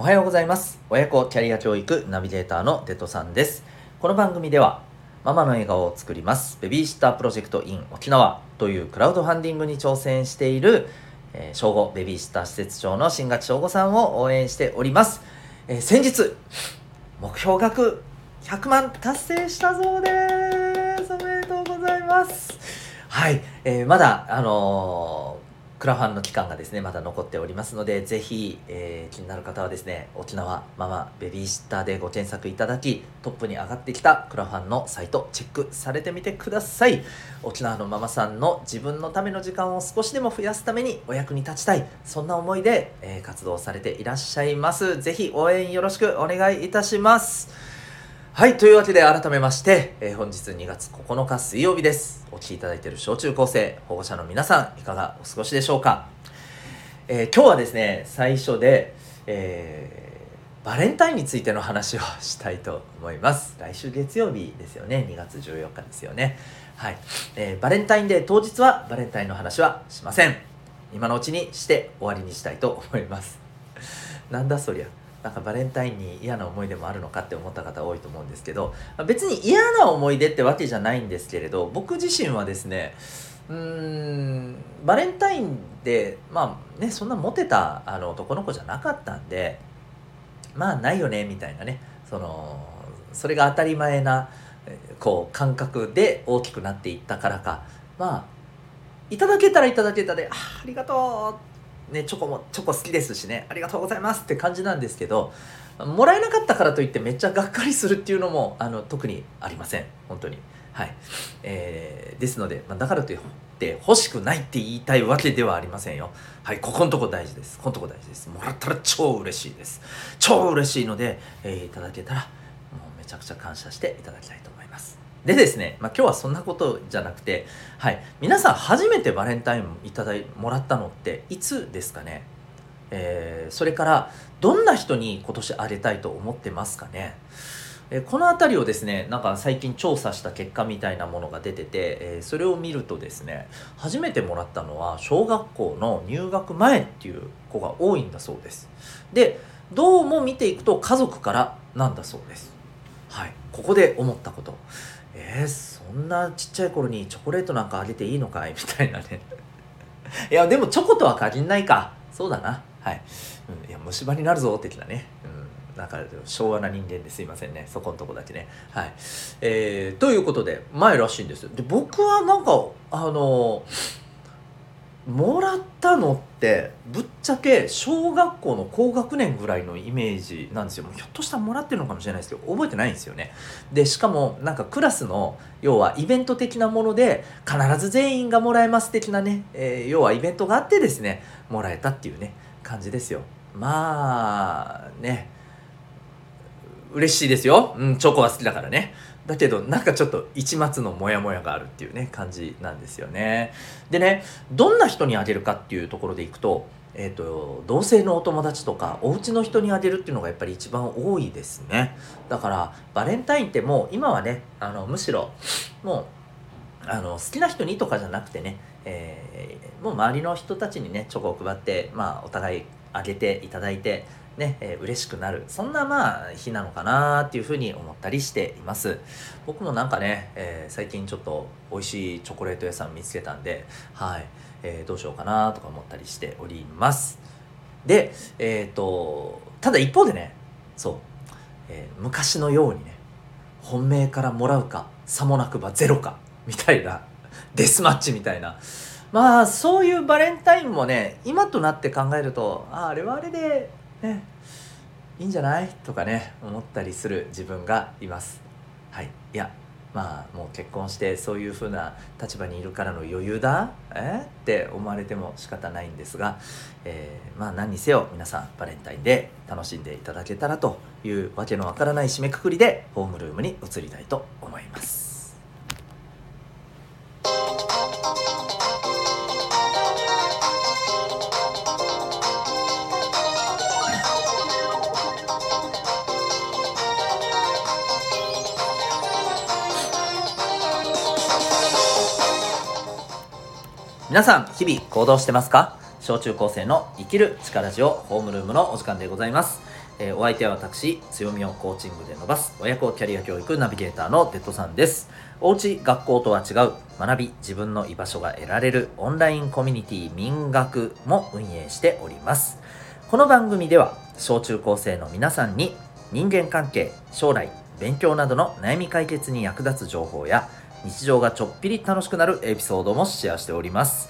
おはようございます。親子キャリア教育ナビゲーターのデトさんです。この番組ではママの笑顔を作りますベビーシッタープロジェクト in 沖縄というクラウドファンディングに挑戦している、えー、正午ベビーシッター施設長の新垣正吾さんを応援しております、えー、先日目標額100万達成したそうです。おめでとうございます。はい、えー、まだあのークラファンの期間がですね、まだ残っておりますので、ぜひ、えー、気になる方はですね、沖縄ママベビーシッターでご検索いただき、トップに上がってきたクラファンのサイト、チェックされてみてください。沖縄のママさんの自分のための時間を少しでも増やすためにお役に立ちたい、そんな思いで、えー、活動されていらっしゃいます。ぜひ応援よろしくお願いいたします。はい、というわけで改めまして、えー、本日2月9日水曜日です。お聴きいただいている小中高生、保護者の皆さん、いかがお過ごしでしょうか？えー、今日はですね、最初で、えー、バレンタインについての話をしたいと思います。来週月曜日ですよね、2月14日ですよね。はい、え、バレンタインデー当日はバレンタインの話はしません。今のうちにして終わりにしたいと思います。なんだそりゃ。なんかバレンタインに嫌な思い出もあるのかって思った方多いと思うんですけど別に嫌な思い出ってわけじゃないんですけれど僕自身はですねうーんバレンタインでまあねそんなモテたあの男の子じゃなかったんでまあないよねみたいなねそのそれが当たり前なこう感覚で大きくなっていったからかまあいただけたらいただけたで「あありがとう」ね、チョコもチョコ好きですしねありがとうございますって感じなんですけどもらえなかったからといってめっちゃがっかりするっていうのもあの特にありません。本当に。はい。えー、ですので、まあ、だからといって欲しくないって言いたいわけではありませんよ。はいここのとこ大事です。ここのとこ大事です。もらったら超嬉しいです。超嬉しいので、えー、いただけたらもうめちゃくちゃ感謝していただきたいと思います。でですね、まあ、今日はそんなことじゃなくて、はい、皆さん初めてバレンタインいただいもらったのっていつですかね、えー、それからどんな人に今年あげたいと思ってますかね?えこの辺りをですねなんか最近調査した結果みたいなものが出てて、えそれを見るとですね初めてもらったのは小学校の入学前っていう子が多いんだそうです。でどうも見ていくと家族からなんだそうです。はいここで思ったこと。えー、そんなちっちゃい頃にチョコレートなんかあげていいのかい？みたいなね。いやでもチョコとは限んないか。そうだな。はい、うん、いや虫歯になるぞ的なね、うん、なんか昭和な人間ですいませんね。そこのとこだけね。はい。えー、ということで前らしいんですよ。で僕はなんかあのもらったのってぶっちゃけ小学校の高学年ぐらいのイメージなんですよ。ひょっとしたらもらってるのかもしれないですけど覚えてないんですよね。でしかもなんかクラスの要はイベント的なもので必ず全員がもらえます的なね、えー、要はイベントがあってですねもらえたっていうね感じですよ。まあね。嬉しいですよ、うん、チョコは好きだからね。だけどなんかちょっと一末のモヤモヤがあるっていうね感じなんですよね。でねどんな人にあげるかっていうところでいくとえーと、同性のお友達とかお家の人にあげるっていうのがやっぱり一番多いですね。だからバレンタインってもう今はねあのむしろもうあの好きな人にとかじゃなくてね、えー、もう周りの人たちにねチョコを配って、まあ、お互いあげていただいてね、えー、嬉しくなる。そんなまあ日なのかなっていうふうに思ったりしています。僕もなんかね、えー、最近ちょっと美味しいチョコレート屋さん見つけたんではい、えー、どうしようかなとか思ったりしております。でえっ、ー、とただ一方でねそう、えー、昔のようにね本命からもらうかさもなくばゼロかみたいな デスマッチみたいな。まあそういうバレンタインもね今となって考えるとああれはあれでね。いいんじゃない？とかね思ったりする自分がいます。はい。いやまあもう結婚してそういう風な立場にいるからの余裕だ？え？って思われても仕方ないんですが、えー、まあ何にせよ皆さんバレンタインで楽しんでいただけたらというわけのわからない締めくくりでホームルームに移りたいと思います。皆さん、日々行動してますか？小中高生の生きる力ジオホームルームのお時間でございます。えー、お相手は私強みをコーチングで伸ばす親子キャリア教育ナビゲーターのデッドさんです。おうち学校とは違う学び自分の居場所が得られるオンラインコミュニティ民学も運営しております。この番組では小中高生の皆さんに人間関係将来勉強などの悩み解決に役立つ情報や日常がちょっぴり楽しくなるエピソードもシェアしております。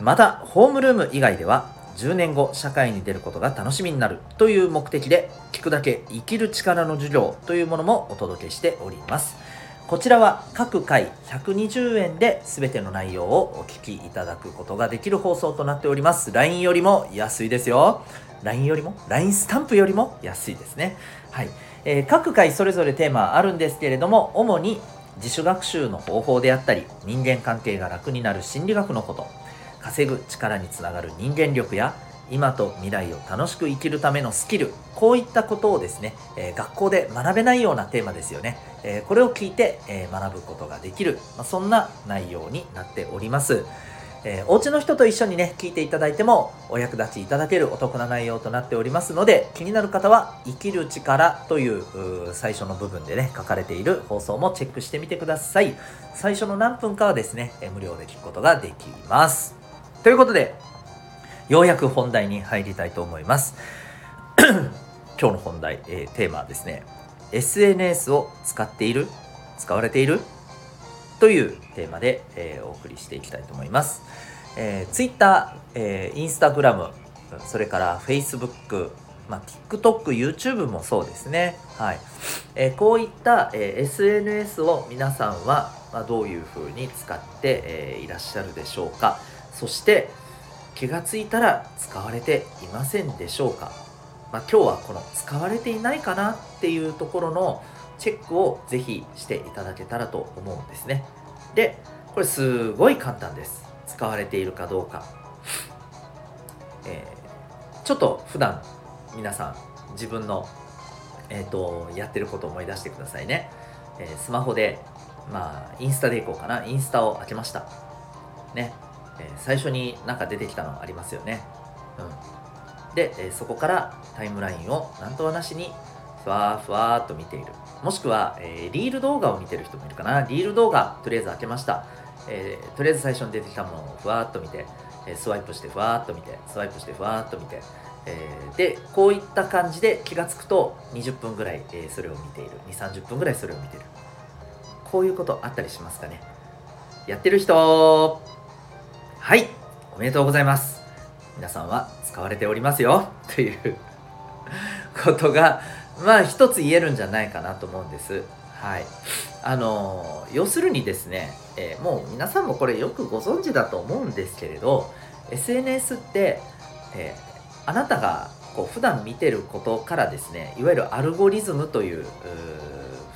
またホームルーム以外では10年後社会に出ることが楽しみになるという目的で聞くだけ生きる力の授業というものもお届けしております。こちらは各回120円で全ての内容をお聞きいただくことができる放送となっております。LINE よりも安いですよ。LINE よりも？LINE スタンプよりも安いですね。はい、えー、各回それぞれテーマあるんですけれども主に自主学習の方法であったり人間関係が楽になる心理学のこと。稼ぐ力につながる人間力や今と未来を楽しく生きるためのスキル。こういったことをですね、えー、学校で学べないようなテーマですよね、えー、これを聞いて、えー、学ぶことができる、まあ、そんな内容になっております。えー、お家の人と一緒にね、聞いていただいてもお役立ちいただけるお得な内容となっておりますので、気になる方は、生きる力という最初の部分でね、書かれている放送もチェックしてみてください。最初の何分かはですね、え無料で聞くことができます。ということで、ようやく本題に入りたいと思います。今日の本題、えー、テーマはですね、SNS を使っている使われているというテーマで、えー、お送りしていきたいと思います。えー、Twitter、えー、Instagram、それから Facebook、まあ、TikTok、YouTube もそうですね。はい。えー、こういった、えー、SNS を皆さんは、まあ、どういうふうに使って、えー、いらっしゃるでしょうか。そして、気がついたら使われていませんでしょうか。まあ、今日はこの使われていないかなっていうところのチェックをぜひしていただけたらと思うんですね。で、これすごい簡単です。使われているかどうか。えー、ちょっと普段皆さん自分の、えーと、やってることを思い出してくださいね。えー、スマホで、まあ、インスタでいこうかな。インスタを開けました。ね。えー、最初になんか出てきたのありますよね。うん。で、えそこからタイムラインをなんとはなしにふわーふわーっと見ている。もしくは、えー、リール動画を見てる人もいるかな。リール動画、とりあえず開けました。えー、とりあえず最初に出てきたものをふわーっと見て、えー、スワイプしてふわーっと見て、スワイプしてふわーっと見て、えー、で、こういった感じで気がつくと20分ぐらい、えそれを見ている。2、30分ぐらいそれを見ている。こういうことあったりしますかね。やってる人はい、おめでとうございます。皆さんは使われておりますよ。ということが、まあ一つ言えるんじゃないかなと思うんです。はい。あの要するにですね、えー、もう皆さんもこれよくご存知だと思うんですけれど SNS って、えー、あなたがこう普段見てることからですねいわゆるアルゴリズムという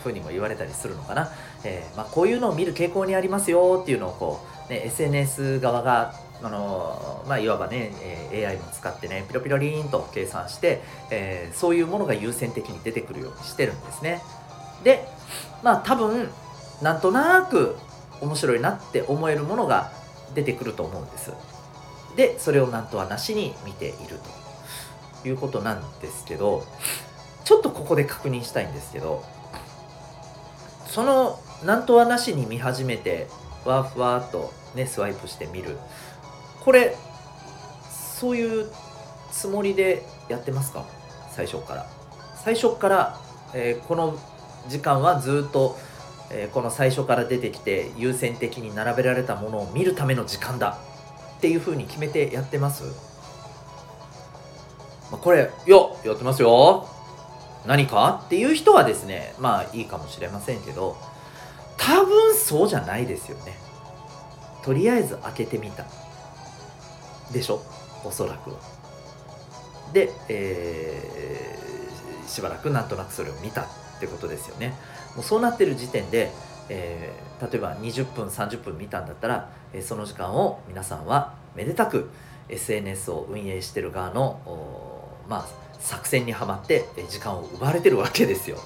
ふうにも言われたりするのかな、えー、まあ、こういうのを見る傾向にありますよっていうのをこう、ね、SNS 側があのまあ、いわばね、え AI も使ってねピロピロリーンと計算して、えー、そういうものが優先的に出てくるようにしてるんですね。でまあ多分なんとなく面白いなって思えるものが出てくると思うんです。でそれをなんとはなしに見ていると。いうことなんですけどちょっとここで確認したいんですけどそのなんとはなしに見始めてふわふわっとねスワイプしてみる。これそういうつもりでやってますか？最初から。最初から、えー、この時間はずっと、えー、この最初から出てきて優先的に並べられたものを見るための時間だ。っていうふうに決めてやってます、まあ、これよやってますよ。何か？っていう人はですねまあいいかもしれませんけど多分そうじゃないですよね。とりあえず開けてみた。でしょ？おそらくはで、えー、しばらくなんとなくそれを見たってことですよねもうそうなってる時点で、えー、例えば20分30分見たんだったら、えー、その時間を皆さんはめでたく SNS を運営してる側のまあ作戦にはまって時間を奪われてるわけですよ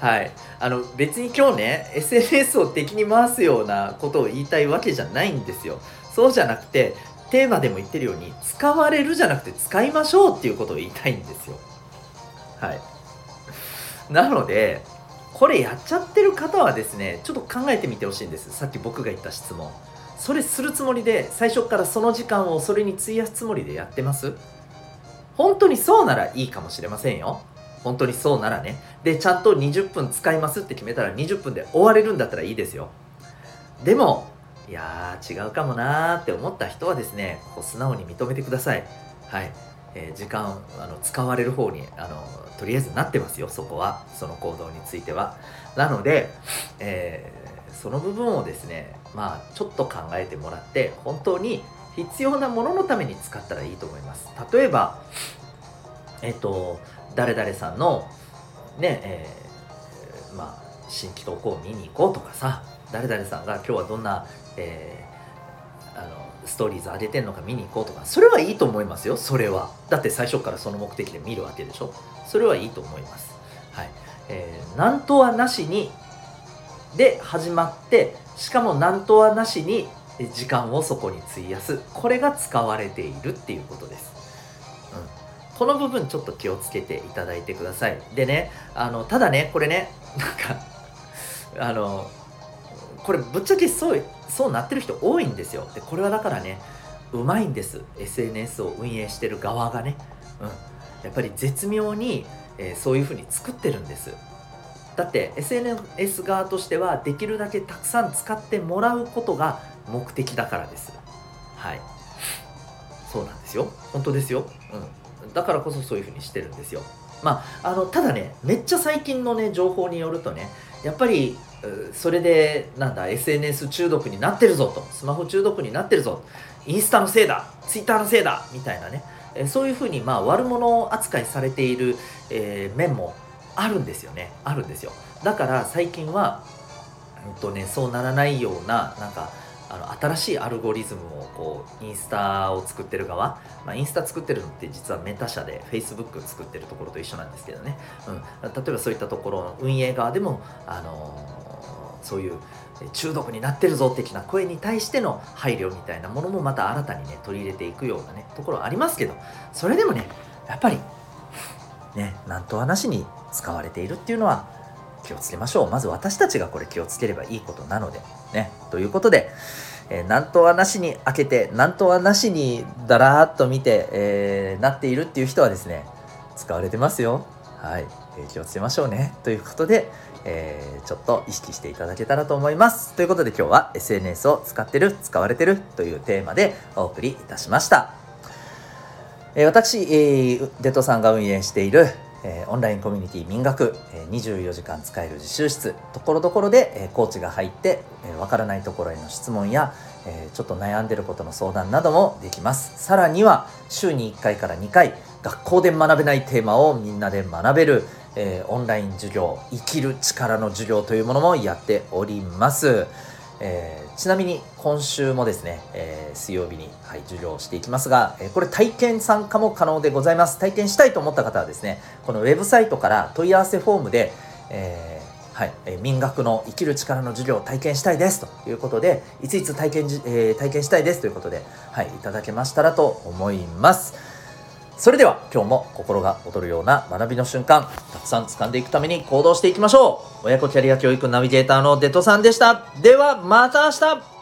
はい。あの、別に今日ね、SNS を敵に回すようなことを言いたいわけじゃないんですよ。そうじゃなくて、テーマでも言ってるように使われるじゃなくて使いましょうっていうことを言いたいんですよ。はい。なのでこれやっちゃってる方はですねちょっと考えてみてほしいんです。さっき僕が言った質問。それするつもりで最初からその時間をそれに費やすつもりでやってます？本当にそうならいいかもしれませんよ。本当にそうならね。でちゃんと20分使いますって決めたら20分で終われるんだったらいいですよ。でもいやー違うかもなーって思った人はですねこう素直に認めてください。はい。えー、時間あの使われる方にあのとりあえずなってますよそこは。その行動については。なので、えー、その部分をですねまあちょっと考えてもらって本当に必要なもののために使ったらいいと思います。例えばえっ、ー、と誰々さんのねえー、まあ新規投稿を見に行こうとかさ誰々さんが今日はどんな、えー、あのストーリーズ上げてんのか見に行こうとか。それはいいと思いますよそれは。だって最初からその目的で見るわけでしょ。それはいいと思います。はい。えー、なんとはなしにで始まってしかもなんとはなしに時間をそこに費やす。これが使われているっていうことです、うん、この部分ちょっと気をつけていただいてください。でねあのただねこれねなんかあのこれぶっちゃけそうそうなってる人多いんですよ。でこれはだからねうまいんです。SNS を運営してる側がね、うん、やっぱり絶妙に、えー、そういうふうに作ってるんです。だって SNS 側としてはできるだけたくさん使ってもらうことが目的だからです。はい。そうなんですよ。本当ですよ、うん、だからこそそういうふうにしてるんですよ。まああのただねめっちゃ最近のね情報によるとねやっぱりそれでなんだ SNS 中毒になってるぞと。スマホ中毒になってるぞインスタのせいだ。ツイッターのせいだ。みたいなね。そういうふうにまあ悪者扱いされている、えー、面もあるんですよね。あるんですよ。だから最近は、うんとね、そうならないようななんかあの新しいアルゴリズムをこうインスタを作ってる側、まあ、インスタ作ってるのって実はメタ社で Facebook 作ってるところと一緒なんですけどね、うん、例えばそういったところの運営側でも、あのー、そういう中毒になってるぞ的な声に対しての配慮みたいなものもまた新たにね取り入れていくようなねところありますけどそれでもねやっぱりねなんとはなしに使われているっていうのは気をつけましょう。まず私たちがこれ気をつければいいことなのでね。ということで、えー、なんとはなしに開けてなんとはなしにだらーっと見て、えー、なっているっていう人はですね使われてますよ。はい、えー、気をつけましょうね。ということで、えー、ちょっと意識していただけたらと思います。ということで今日は SNS を使ってる使われてるというテーマでお送りいたしました。え私、えー、デトさんが運営しているえー、オンラインコミュニティ民学、えー、24時間使える自習室。ところどころで、えー、コーチが入って、えー、からないところへの質問や、えー、ちょっと悩んでることの相談などもできます。さらには週に1回から2回学校で学べないテーマをみんなで学べる、えー、オンライン授業生きる力の授業というものもやっております、えー、ちなみに今週もですね、えー、水曜日に、はい、授業していきますが、え、これ体験参加も可能でございます。体験したいと思った方はですね、このウェブサイトから問い合わせフォームで、え、はい、え、民学の生きる力の授業を体験したいですということで、いついつ体験じ、え、体験したいですということで、はい、いただけましたらと思います。それでは今日も心が躍るような学びの瞬間、たくさん掴んでいくために行動していきましょう。親子キャリア教育ナビゲーターのデトさんでした。ではまた明日